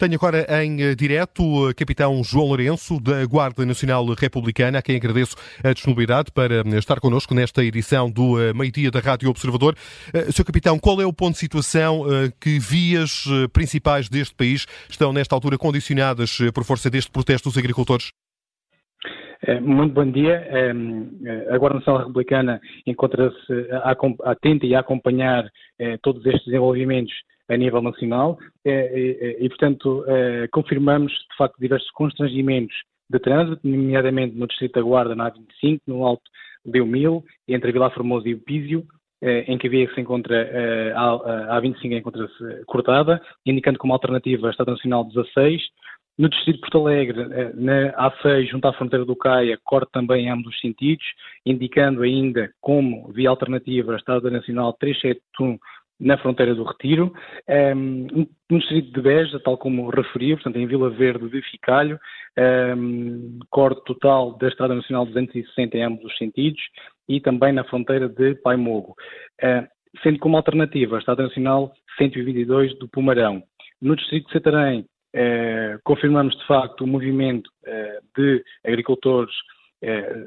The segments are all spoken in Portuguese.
Tenho agora em eh, direto o capitão João Lourenço, da Guarda Nacional Republicana, a quem agradeço a disponibilidade para eh, estar connosco nesta edição do eh, meio-dia da Rádio Observador. Sr. Capitão, qual é o ponto de situação que vias principais deste país estão, nesta altura, condicionadas por força deste protesto dos agricultores? Muito bom dia. A Guarda Nacional Republicana encontra-se atenta e a acompanhar todos estes desenvolvimentos a nível nacional e, e, portanto, confirmamos, de facto, diversos constrangimentos de trânsito, nomeadamente no Distrito da Guarda, na A25, no Alto Deu Mil, entre Vila Formosa e o Písio, em que a via que se encontra, a A25 encontra-se cortada, indicando como alternativa a Estado Nacional 16. No Distrito de Porto Alegre, na A6, junto à fronteira do Caia, corte também em ambos os sentidos, indicando ainda como via alternativa a Estado Nacional 371 na fronteira do Retiro, um, ehm, no distrito de Beja, tal como referi, portanto em Vila Verde de Ficalho, um, ehm, corte total da Estrada Nacional 260 em ambos os sentidos e também na fronteira de Paimogo, uh, sendo como alternativa a Estrada Nacional 122 do Pumarão. No distrito de Santarém, uh, confirmamos de facto o movimento uh, de agricultores é,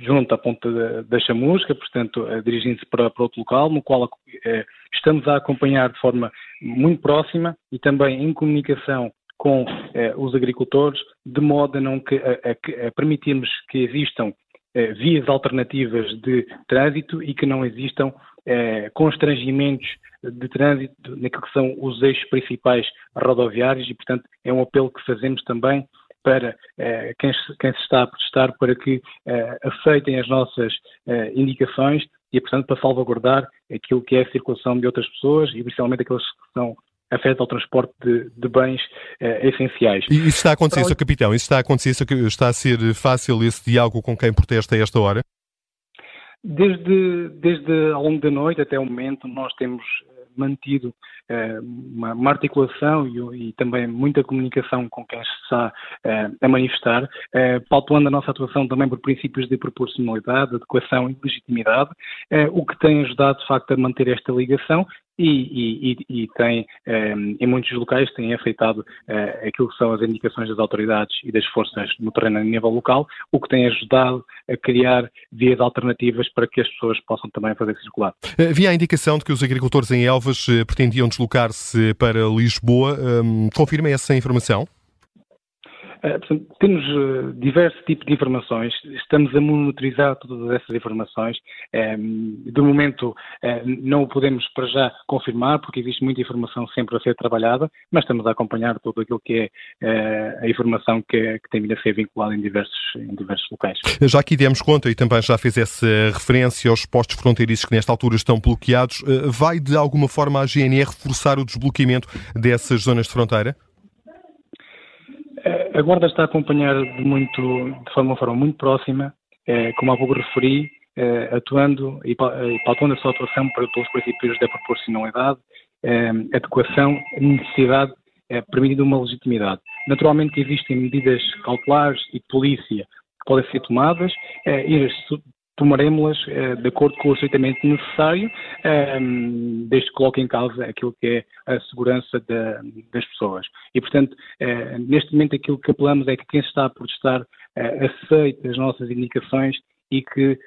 junto à ponta da, chamusca, portanto, dirigindo-se para, para, outro local, no qual é, estamos a acompanhar de forma muito próxima e também em comunicação com é, os agricultores, de modo a, não que, a, a, a permitirmos que existam é, vias alternativas de trânsito e que não existam é, constrangimentos de trânsito naquilo que são os eixos principais rodoviários e, portanto, é um apelo que fazemos também para eh, quem, quem, se está a protestar para que eh, aceitem as nossas eh, indicações e, portanto, para salvaguardar aquilo que é a circulação de outras pessoas e principalmente aqueles que são afeta ao transporte de, de bens essenciais. E isso está a acontecer, Sr. Capitão? Isso está a acontecer? Está a ser fácil esse diálogo com quem protesta a esta hora? Desde, desde ao longo da noite até o momento, nós temos mantido uh, uma, uma, articulação e, e, também muita comunicação com quem se está uh, a manifestar, uh, pautuando a nossa atuação também por princípios de proporcionalidade, adequação e legitimidade, o que tem ajudado de facto a manter esta ligação e, e, e, tem, em muitos locais, tem afetado aquilo que são as indicações das autoridades e das forças no terreno a nível local, o que tem ajudado a criar vias alternativas para que as pessoas possam também fazer circular. Havia a indicação de que os agricultores em Elvas pretendiam deslocar-se para Lisboa. Confirma essa informação? Eh, portanto, temos uh, diversos tipos de informações, estamos a monitorizar todas essas informações. Um, de momento, uh, não o podemos para já confirmar, porque existe muita informação sempre a ser trabalhada, mas estamos a acompanhar tudo aquilo que é a informação que, que, tem vindo a ser vinculada em diversos, em diversos locais. Já aqui demos conta e também já fez essa referência aos postos fronteiriços que nesta altura estão bloqueados. Vai de alguma forma a GNR forçar o desbloqueamento dessas zonas de fronteira? A Guarda está a acompanhar de, muito, de forma, uma forma muito próxima, eh, como há pouco referi, eh, atuando e, e pautando a sua atuação pelos princípios da proporcionalidade, eh, adequação, necessidade, eh, permitindo uma legitimidade. Naturalmente existem medidas cautelares e polícia que podem ser tomadas eh, e tomaremos-las eh, de acordo com o estritamente necessário, eh, desde que coloque em causa aquilo que é a segurança das pessoas. E, portanto, eh, neste momento aquilo que apelamos é que quem está a protestar aceite as nossas indicações e que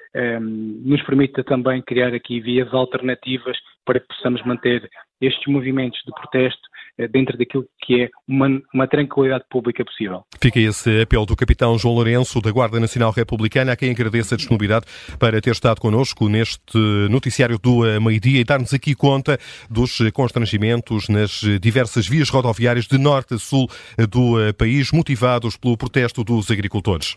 nos permita também criar aqui vias alternativas para que possamos manter estes movimentos de protesto eh, dentro daquilo que é uma, uma, tranquilidade pública possível. Fica esse apelo do capitão João Lourenço, da Guarda Nacional Republicana, a quem agradeço a disponibilidade para ter estado connosco neste noticiário do eh, meio-dia e dar-nos aqui conta dos constrangimentos nas diversas vias rodoviárias de norte a sul do eh, país, motivados pelo protesto dos agricultores.